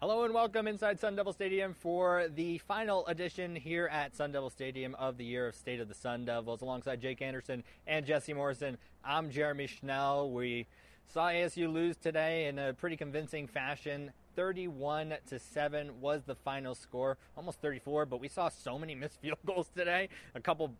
Hello and welcome inside Sun Devil Stadium for the final edition here at Sun Devil Stadium of the year of State of the Sun Devils. Alongside Jake Anderson and Jesse Morrison, I'm Jeremy Schnell. We saw ASU lose today in a pretty convincing fashion. 31 to 7 was the final score, almost 34, but we saw so many missed field goals today. A couple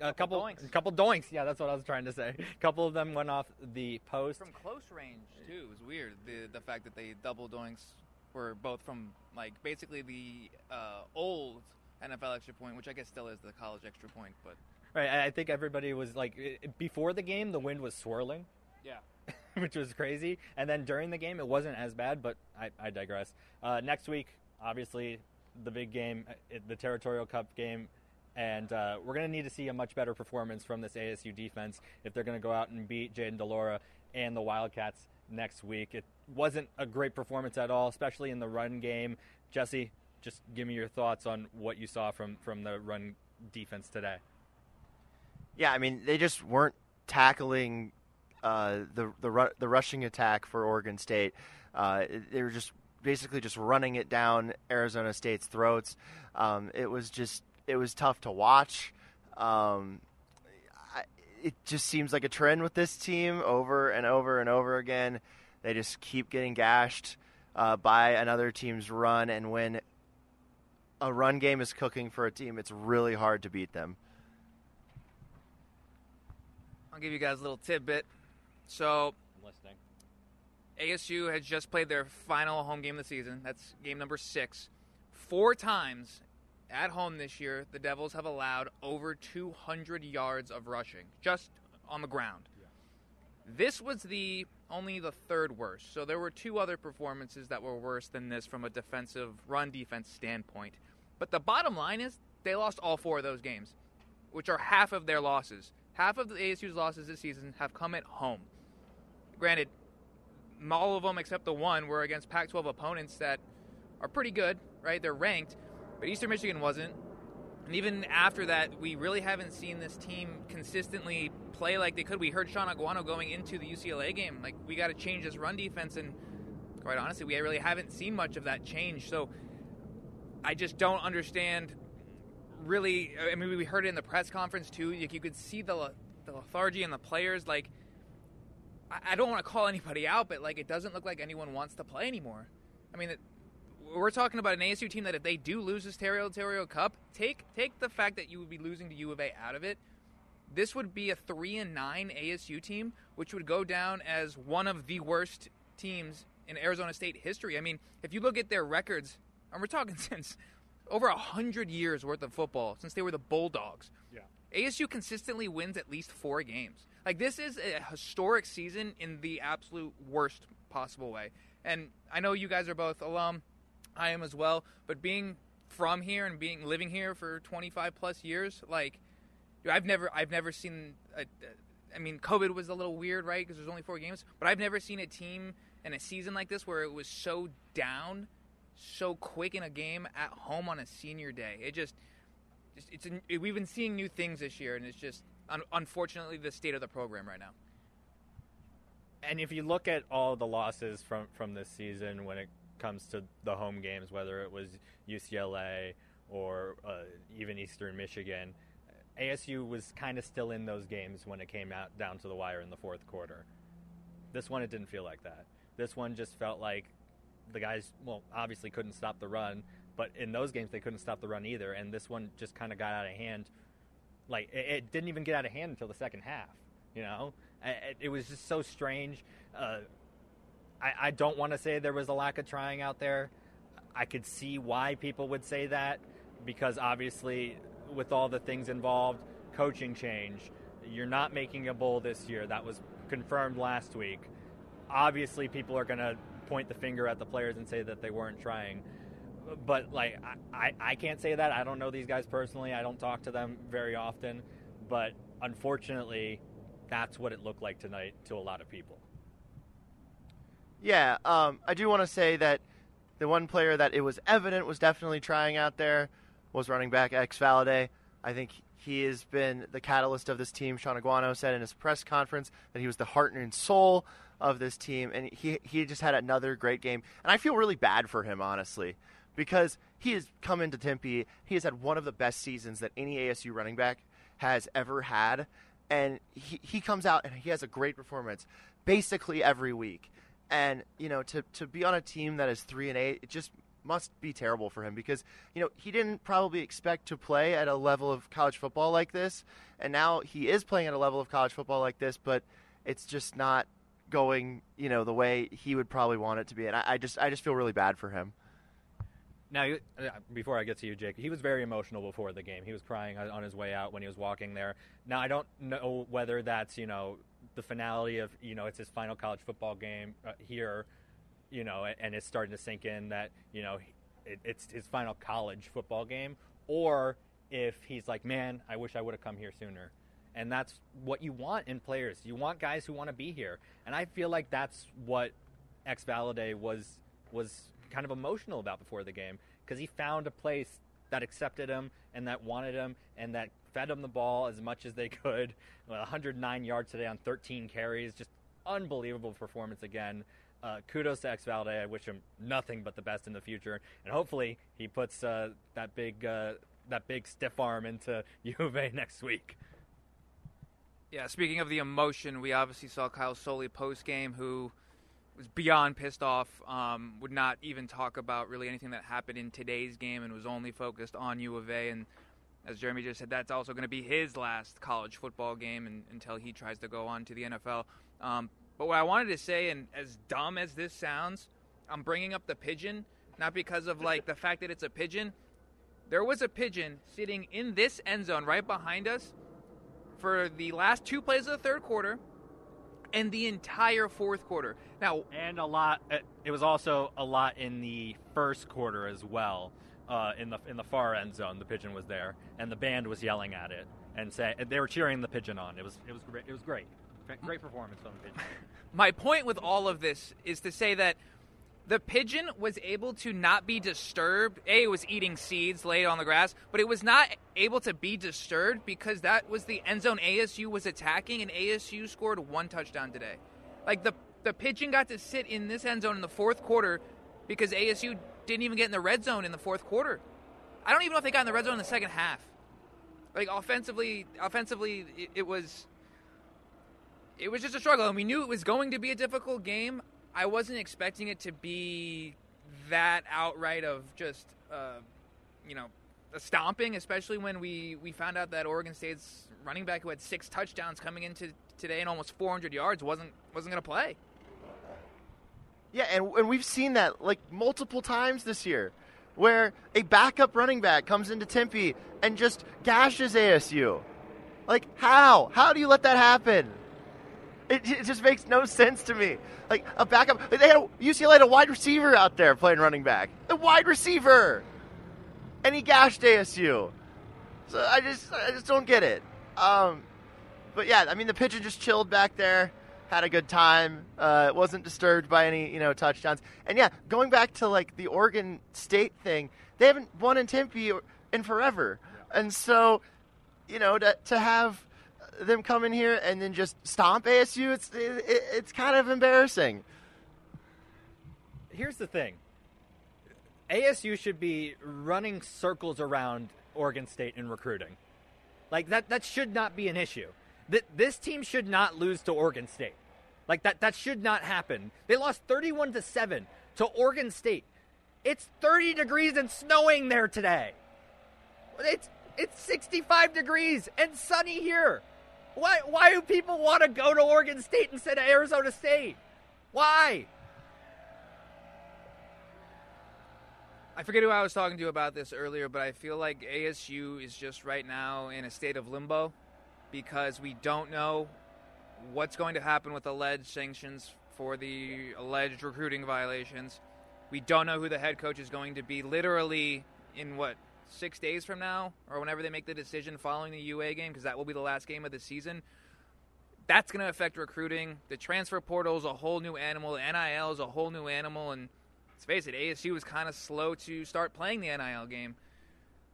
a couple, doinks. a couple doinks. Yeah, that's what I was trying to say. A couple of them went off the post. From close range too, it was weird. The the fact that they double doinks were both from like basically the uh, old NFL extra point, which I guess still is the college extra point, but Right, I I think everybody was like i- before the game, the wind was swirling, yeah. which was crazy, and then during the game, it wasn't as bad. But I, I digress. Uh, next week, obviously, the big game, uh, it- the Territorial Cup game, and uh, we're going to need to see a much better performance from this ASU defense if they're going to go out and beat Jayden de Laura and the Wildcats next week. It wasn't a great performance at all, especially in the run game. Jesse, just give me your thoughts on what you saw from from the run defense today. Yeah, I mean they just weren't tackling uh, the the the rushing attack for Oregon State. Uh, they were just basically just running it down Arizona State's throats. Um, it was just it was tough to watch. Um, it just seems like a trend with this team over and over and over again. They just keep getting gashed uh, by another team's run, and when a run game is cooking for a team, it's really hard to beat them. I'll give you guys a little tidbit. So I'm listening. ASU has just played their final home game of the season. That's game number six. Four times at home this year, the Devils have allowed over 200 yards of rushing just on the ground. This was the only the third worst. So there were two other performances that were worse than this from a defensive run defense standpoint. But the bottom line is they lost all four of those games, which are half of their losses. Half of the ASU's losses this season have come at home. Granted, all of them except the one were against Pac 12 opponents that are pretty good, right? They're ranked, but Eastern Michigan wasn't. And even after that, we really haven't seen this team consistently play like they could. We heard Shaun Aguano going into the UCLA game, like, we got to change this run defense. And quite honestly, we really haven't seen much of that change. So I just don't understand really. I mean, we heard it in the press conference too. Like, you could see the, the lethargy in the players. Like, I- don't want to call anybody out, but like it doesn't look like anyone wants to play anymore. I mean, we're talking about an ASU team that if they do lose this Territorial Cup, take take the fact that you would be losing to U of A out of it. This would be a three and nine ASU team, which would go down as one of the worst teams in Arizona State history. I mean, if you look at their records, and we're talking since over a hundred years worth of football, since they were the Bulldogs. Yeah. ASU consistently wins at least four games. Like this is a historic season in the absolute worst possible way. And I know you guys are both alum. I am as well. But being from here and being living here for 25 plus years, like I've never I've never seen. I mean, COVID was a little weird, right? Because there's only four games. But I've never seen a team in a season like this where it was so down, so quick in a game at home on a senior day. It just just it's a, we've been seeing new things this year, and it's just un- unfortunately the state of the program right now. And if you look at all the losses from from this season, when it comes to the home games, whether it was UCLA or uh, even Eastern Michigan, ASU was kind of still in those games when it came out down to the wire in the fourth quarter. This one, it didn't feel like that. This one just felt like the guys, well, obviously couldn't stop the run, but in those games they couldn't stop the run either. And this one just kind of got out of hand. Like it, it didn't even get out of hand until the second half. You know, it, it was just so strange. Uh, I, I don't want to say there was a lack of trying out there. I could see why people would say that because obviously, with all the things involved, coaching change, you're not making a bowl this year. That was confirmed last week. Obviously, people are going to point the finger at the players and say that they weren't trying. But like, I, I, I can't say that. I don't know these guys personally. I don't talk to them very often. But unfortunately, that's what it looked like tonight to a lot of people. Yeah, um, I do want to say that the one player that it was evident was definitely trying out there was running back X Valladay. I think He has been the catalyst of this team. Shaun Aguano said in his press conference that he was the heart and soul of this team, and he he just had another great game. And I feel really bad for him, honestly, because he has come into Tempe. He has had one of the best seasons that any ASU running back has ever had, and he he comes out and he has a great performance basically every week. And you know, to to be on a team that is three and eight, it just must be terrible for him because you know he didn't probably expect to play at a level of college football like this, and now he is playing at a level of college football like this, but it's just not going you know the way he would probably want it to be, and I, I just I just feel really bad for him. Now, uh, before I get to you, Jake, he was very emotional before the game. He was crying on on his way out when he was walking there. Now, I don't know whether that's you know the finality of you know it's his final college football game uh, here, you know, and, it's starting to sink in that you know it, it's his final college football game, or if he's like, man, I wish I would have come here sooner. And that's what you want in players. You want guys who want to be here, and I feel like that's what Ex Valladay was was kind of emotional about before the game because he found a place that accepted him and that wanted him and that fed him the ball as much as they could. 109 yards today on 13 carries, just unbelievable performance again. Uh, kudos to Ex Valladay. I wish him nothing but the best in the future, and hopefully he puts uh, that big uh, that big stiff arm into A next week. Yeah, speaking of the emotion, we obviously saw Kyle Soelle post game, who was beyond pissed off. Um, would not even talk about really anything that happened in today's game, and was only focused on U of A. And as Jeremy just said, that's also going to be his last college football game and, until he tries to go on to the NFL. Um, but what I wanted to say, and as dumb as this sounds, I'm bringing up the pigeon not because of like the fact that it's a pigeon. There was a pigeon sitting in this end zone right behind us for the last two plays of the third quarter and the entire fourth quarter. Now, And a lot. uh, It was also a lot in the first quarter as well. Uh, in the in the far end zone, the pigeon was there, and the band was yelling at it and say they were cheering the pigeon on. It was it was great. It was. Great- Great performance from the pigeon. my point with all of this is to say that the pigeon was able to not be disturbed. A, it was eating seeds laid on the grass, but it was not able to be disturbed because that was the end zone ASU was attacking, and ASU scored one touchdown today. Like the the pigeon got to sit in this end zone in the fourth quarter because ASU didn't even get in the red zone in the fourth quarter. I don't even know if they got in the red zone in the second half. Like offensively, offensively, it, it was it was just a struggle, and we knew it was going to be a difficult game. I wasn't expecting it to be that outright of just, uh, you know, a stomping, especially when we, we found out that Oregon State's running back who had six touchdowns coming into today and almost 400 yards wasn't wasn't going to play. Yeah, and, and we've seen that like multiple times this year, where a backup running back comes into Tempe and just gashes ASU. Like how? How do you let that happen? It, it just makes no sense to me. Like a backup, they had a, UCLA had a wide receiver out there playing running back, The wide receiver, and he gashed ASU. So I just I just don't get it. Um, but yeah, I mean the pigeon just chilled back there, had a good time. Uh, wasn't disturbed by any you know touchdowns. And yeah, going back to like the Oregon State thing, they haven't won in Tempe in forever, and so you know to to have them come in here and then just stomp ASU, it's it, it's kind of embarrassing. Here's the thing. ASU should be running circles around Oregon State in recruiting. Like that that should not be an issue. Th- this team should not lose to Oregon State. Like that that should not happen. They lost 31 to 7 to Oregon State. It's 30 degrees and snowing there today. It's it's 65 degrees and sunny here. Why why do people want to go to Oregon State instead of Arizona State? Why? I forget who I was talking to about this earlier, but I feel like ASU is just right now in a state of limbo because we don't know what's going to happen with alleged sanctions for the alleged recruiting violations. We don't know who the head coach is going to be literally in what, six days from now, or whenever they make the decision following the UA game, because that will be the last game of the season. That's going to affect recruiting. The transfer portal is a whole new animal. The NIL is a whole new animal. And let's face it, ASU was kind of slow to start playing the NIL game.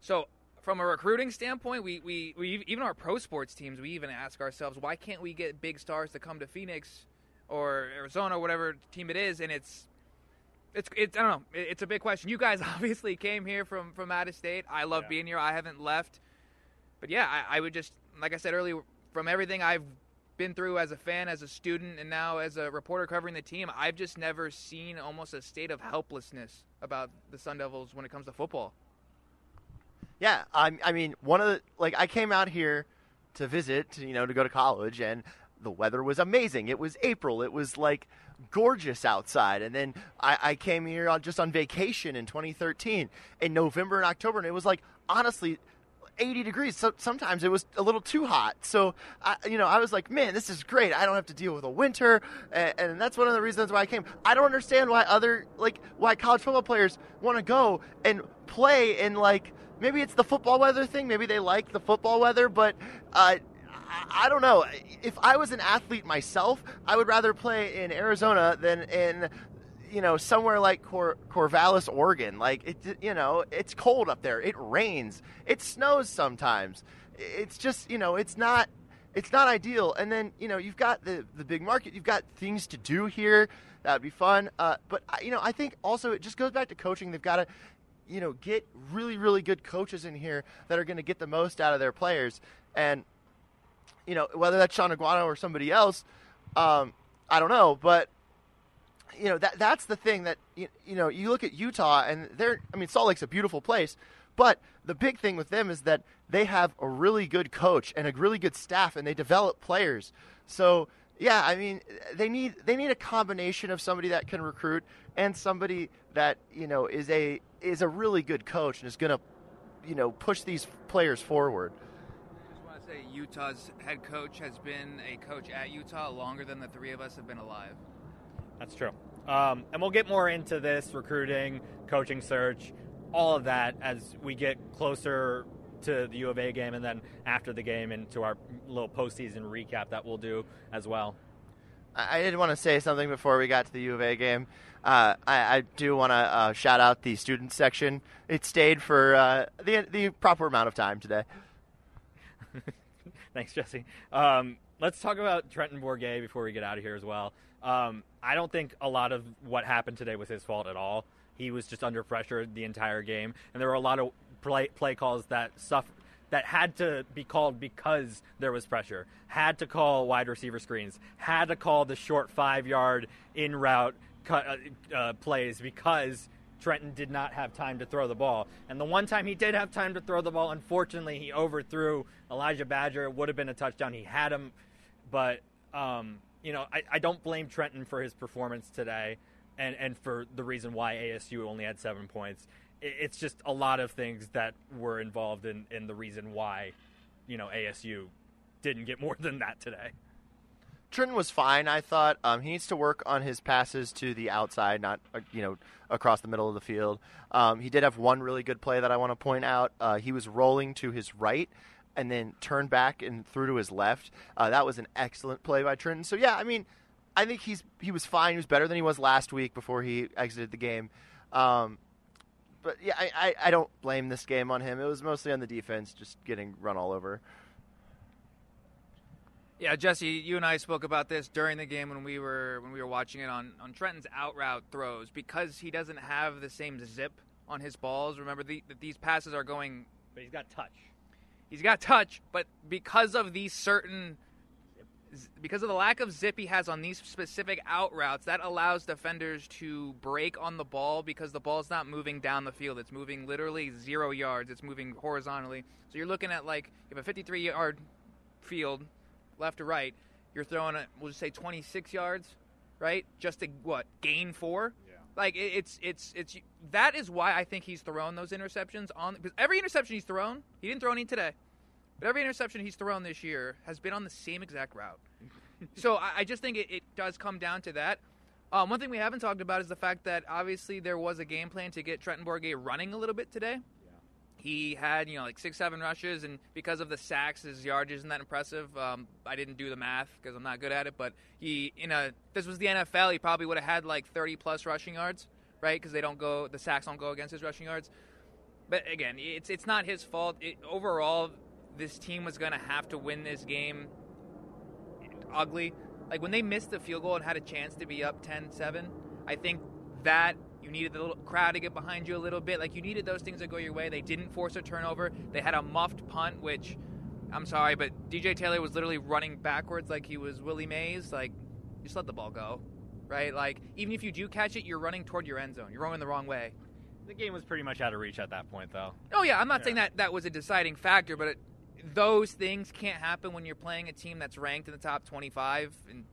So, from a recruiting standpoint, we, we, we even our pro sports teams, we even ask ourselves, why can't we get big stars to come to Phoenix or Arizona, or whatever team it is? And it's it's it's I don't know. It's a big question. You guys obviously came here from from out of state. I love Yeah. being here. I haven't left. But yeah, I, I would just like I said earlier, from everything I've been through as a fan, as a student, and now as a reporter covering the team, I've just never seen almost a state of helplessness about the Sun Devils when it comes to football. Yeah, I, I mean, one of the like I came out here to visit, you know, to go to college, and the weather was amazing. It was April. It was like gorgeous outside, and then I, I came here on, just on vacation in 2013 in November and October, and it was like honestly. 80 degrees. So sometimes it was a little too hot. So, I, you know, I was like, man, this is great. I don't have to deal with a winter. And, and that's one of the reasons why I came. I don't understand why other, like, why college football players want to go and play in, like, maybe it's the football weather thing. Maybe they like the football weather, but uh, I, don't know. If I was an athlete myself, I would rather play in Arizona than in, you know, somewhere like Cor- Corvallis, Oregon. Like it, you know, it's cold up there. It rains. It snows sometimes. It's just, you know, it's not. It's not ideal, and then you know you've got the the big market, you've got things to do here. That would be fun, uh, but you know I think also it just goes back to coaching. They've got to you know, get really, really good coaches in here that are going to get the most out of their players. And, you know, whether that's Shaun Aguano or somebody else, um, I don't know. But, you know, that that's the thing that, you, you know, you look at Utah and they're, I mean, Salt Lake's a beautiful place. But the big thing with them is that they have a really good coach and a really good staff and they develop players. So, yeah, I mean, they need they need a combination of somebody that can recruit and somebody that you know is a is a really good coach and is going to you know push these players forward. I just want to say Utah's head coach has been a coach at Utah longer than the three of us have been alive. That's true. Um, and we'll get more into this recruiting, coaching search, all of that as we get closer to the U of A game and then after the game into our little postseason recap that we'll do as well. I I did want to say something before we got to the U of A game. Uh, I, I do want to uh, shout out the student section. It stayed for uh, the the proper amount of time today. Thanks, Jesse. Um, let's talk about Trenton Bourguet before we get out of here as well. Um, I don't think a lot of what happened today was his fault at all. He was just under pressure the entire game, and there were a lot of play, play calls that suffer, that had to be called because there was pressure. Had to call wide receiver screens. Had to call the short five yard in route cut, uh, uh, plays because Trenton did not have time to throw the ball. And the one time he did have time to throw the ball, unfortunately, he overthrew Elijah Badger. It would have been a touchdown. He had him, but um, you know, I, I don't blame Trenton for his performance today, and and for the reason why ASU only had seven points. It, it's just a lot of things that were involved in in the reason why, you know, ASU didn't get more than that today. Trenton was fine. I thought um, he needs to work on his passes to the outside, not uh, you know across the middle of the field. Um, he did have one really good play that I want to point out. Uh, he was rolling to his right and then turned back and threw to his left. Uh, that was an excellent play by Trenton. So yeah, I mean, I think he's he was fine. He was better than he was last week before he exited the game. Um, but yeah, I, I, I don't blame this game on him. It was mostly on the defense, just getting run all over. Yeah, Jesse, you and I spoke about this during the game when we were when we were watching it on on Trenton's out route throws because he doesn't have the same zip on his balls. Remember the, that these passes are going. But he's got touch. He's got touch, but because of these certain because of the lack of zip he has on these specific out routes, that allows defenders to break on the ball because the ball's not moving down the field. It's moving literally zero yards. It's moving horizontally. So you're looking at like you have a 53 yard field, left to right. You're throwing it, we'll just say 26 yards, right? Just to what gain four. Yeah. Like it- it's it's it's that is why I think he's thrown those interceptions on because every interception he's thrown, he didn't throw any today. But every interception he's thrown this year has been on the same exact route. so I, I just think it, it does come down to that. Um, one thing we haven't talked about is the fact that obviously there was a game plan to get Trenton Bourguet running a little bit today. He had, you know, like six, seven rushes, and because of the sacks, his yardage isn't that impressive. Um, I didn't do the math because I'm not good at it, but he, in a, this was the NFL, he probably would have had like 30 plus rushing yards, right? Because they don't go, the sacks don't go against his rushing yards. But again, it's it's not his fault. It, overall, this team was going to have to win this game. Ugly, like when they missed the field goal and had a chance to be up 10-7, I think that you needed the little crowd to get behind you a little bit. Like you needed those things to go your way. They didn't force a turnover. They had a muffed punt, which I'm sorry, but DJ Taylor was literally running backwards like he was Willie Mays. Like, just let the ball go, right? Like even if you do catch it, you're running toward your end zone. You're going the wrong way. The game was pretty much out of reach at that point, though. Oh yeah, I'm not Yeah. saying that that was a deciding factor, but it, those things can't happen when you're playing a team that's ranked in the top 25, and,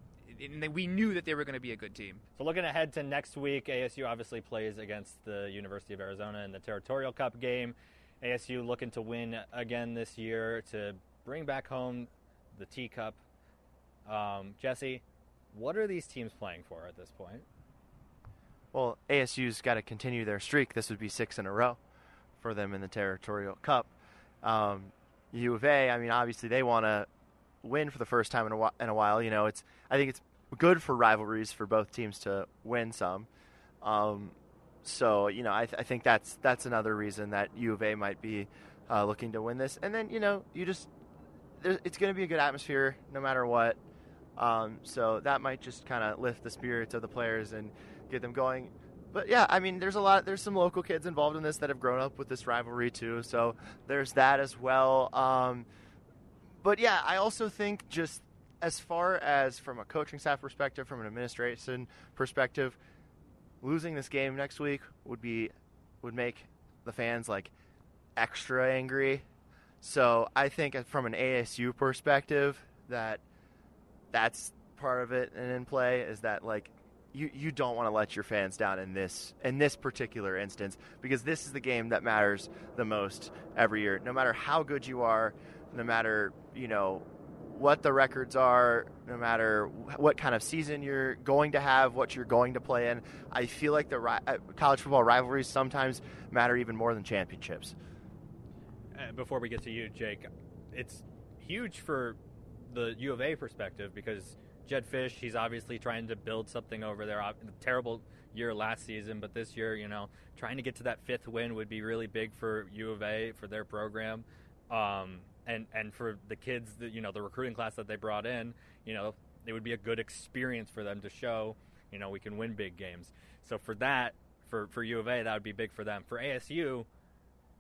and we knew that they were going to be a good team. So looking ahead to next week, ASU obviously plays against the University of Arizona in the Territorial Cup game. ASU looking to win again this year to bring back home the T Cup. Um, Jesse, what are these teams playing for at this point? Well, ASU's got to continue their streak. This would be six in a row for them in the Territorial Cup. Um, U of A, I mean, obviously they want to win for the first time in a, whi- in a while. You know, it's I think it's good for rivalries for both teams to win some. Um, so you know, I, th- I think that's that's another reason that U of A might be uh, looking to win this. And then you know, you just it's going to be a good atmosphere no matter what. Um, so that might just kind of lift the spirits of the players and get them going. But yeah, I mean, there's a lot. There's some local kids involved in this that have grown up with this rivalry too. So there's that as well. Um, but yeah, I also think just as far as from a coaching staff perspective, from an administration perspective, losing this game next week would be would make the fans like extra angry. So I think from an ASU perspective that that's part of it and in play is that like you, you don't want to let your fans down in this in this particular instance because this is the game that matters the most every year. No matter how good you are, no matter you know what the records are, no matter what kind of season you're going to have, what you're going to play in, I feel like the ri- uh, college football rivalries sometimes matter even more than championships. Uh, before we get to you, Jake, it's huge for the U of A perspective because Jedd Fisch, he's obviously trying to build something over there. Terrible year last season, but this year, you know, trying to get to that fifth win would be really big for U of A for their program, um, and and for the kids, that, you know, the recruiting class that they brought in, you know, it would be a good experience for them to show, you know, we can win big games. So for that, for for U of A, that would be big for them. For ASU,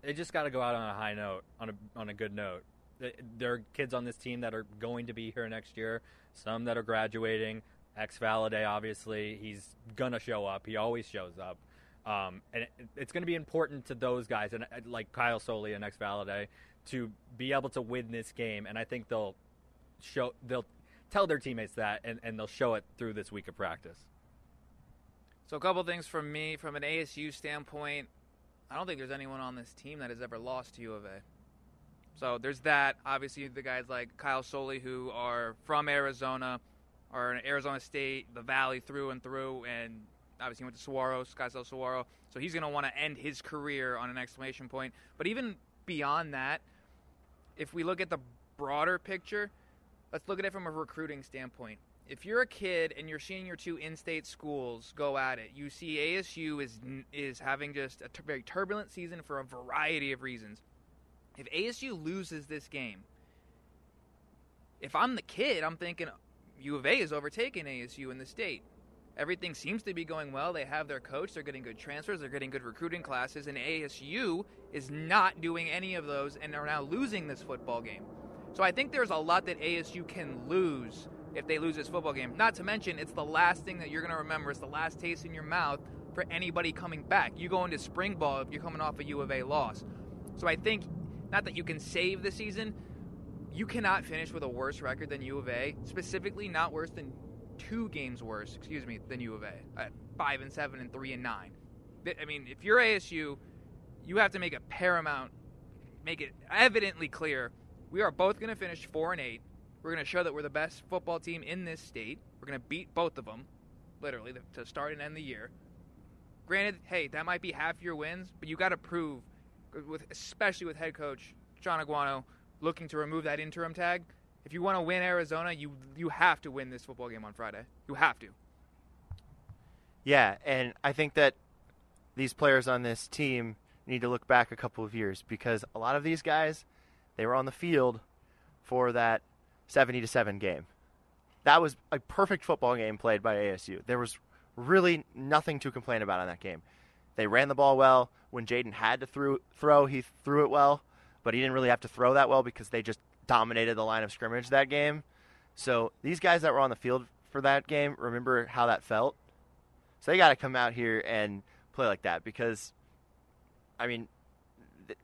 they just got to go out on a high note, on a on a good note. There are kids on this team that are going to be here next year. Some that are graduating. Ex Valladay, obviously, he's gonna show up. He always shows up, um, and it, it's going to be important to those guys, and uh, like Kyle Soelle and Ex Valladay, to be able to win this game. And I think they'll show they'll tell their teammates that, and, and they'll show it through this week of practice. So a couple things from me, from an ASU standpoint, I don't think there's anyone on this team that has ever lost to U of A. So there's that. Obviously, the guys like Kyle Soelle, who are from Arizona, are in Arizona State, the Valley through and through, and obviously he went to Saguaro, Scottsdale Saguaro. So he's going to want to end his career on an exclamation point. But even beyond that, if we look at the broader picture, let's look at it from a recruiting standpoint. If you're a kid and you're seeing your two in-state schools go at it, you see ASU is is having just a very turbulent season for a variety of reasons. If ASU loses this game, if I'm the kid, I'm thinking U of A is overtaking ASU in the state. Everything seems to be going well. They have their coach. They're getting good transfers. They're getting good recruiting classes. And ASU is not doing any of those and are now losing this football game. So I think there's a lot that ASU can lose if they lose this football game. Not to mention, it's the last thing that you're going to remember. It's the last taste in your mouth for anybody coming back. You go into spring ball if you're coming off a U of A loss. So I think, not that you can save the season, you cannot finish with a worse record than U of A, specifically not worse than two games worse, excuse me, than U of A at five and seven and three and nine. I mean, if you're ASU, you have to make a paramount, make it evidently clear. We are both going to finish four and eight. We're going to show that we're the best football team in this state. We're going to beat both of them, literally, to start and end the year. Granted, hey, that might be half your wins, but you got to prove, with especially with head coach Shaun Aguano looking to remove that interim tag. If you want to win Arizona, you you have to win this football game on Friday. You have to. Yeah, and I think that these players on this team need to look back a couple of years because a lot of these guys, they were on the field for that 70 to 7 game. That was a perfect football game played by ASU. There was really nothing to complain about in that game. They ran the ball well. When Jayden had to throw, he threw it well, but he didn't really have to throw that well because they just dominated the line of scrimmage that game. So these guys that were on the field for that game remember how that felt. So they got to come out here and play like that because, I mean,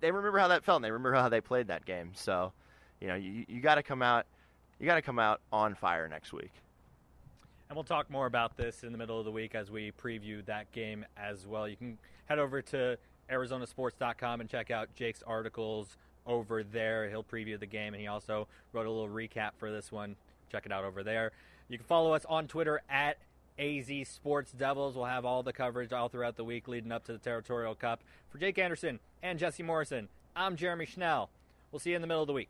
they remember how that felt and they remember how they played that game. So, you know, you, you got to come out, you got to come out on fire next week. And we'll talk more about this in the middle of the week as we preview that game as well. You can head over to ArizonaSports.com and check out Jake's articles over there. He'll preview the game, and he also wrote a little recap for this one. Check it out over there. You can follow us on Twitter at AZ Sports Devils. We'll have all the coverage all throughout the week leading up to the Territorial Cup. For Jake Anderson and Jesse Morrison, I'm Jeremy Schnell. We'll see you in the middle of the week.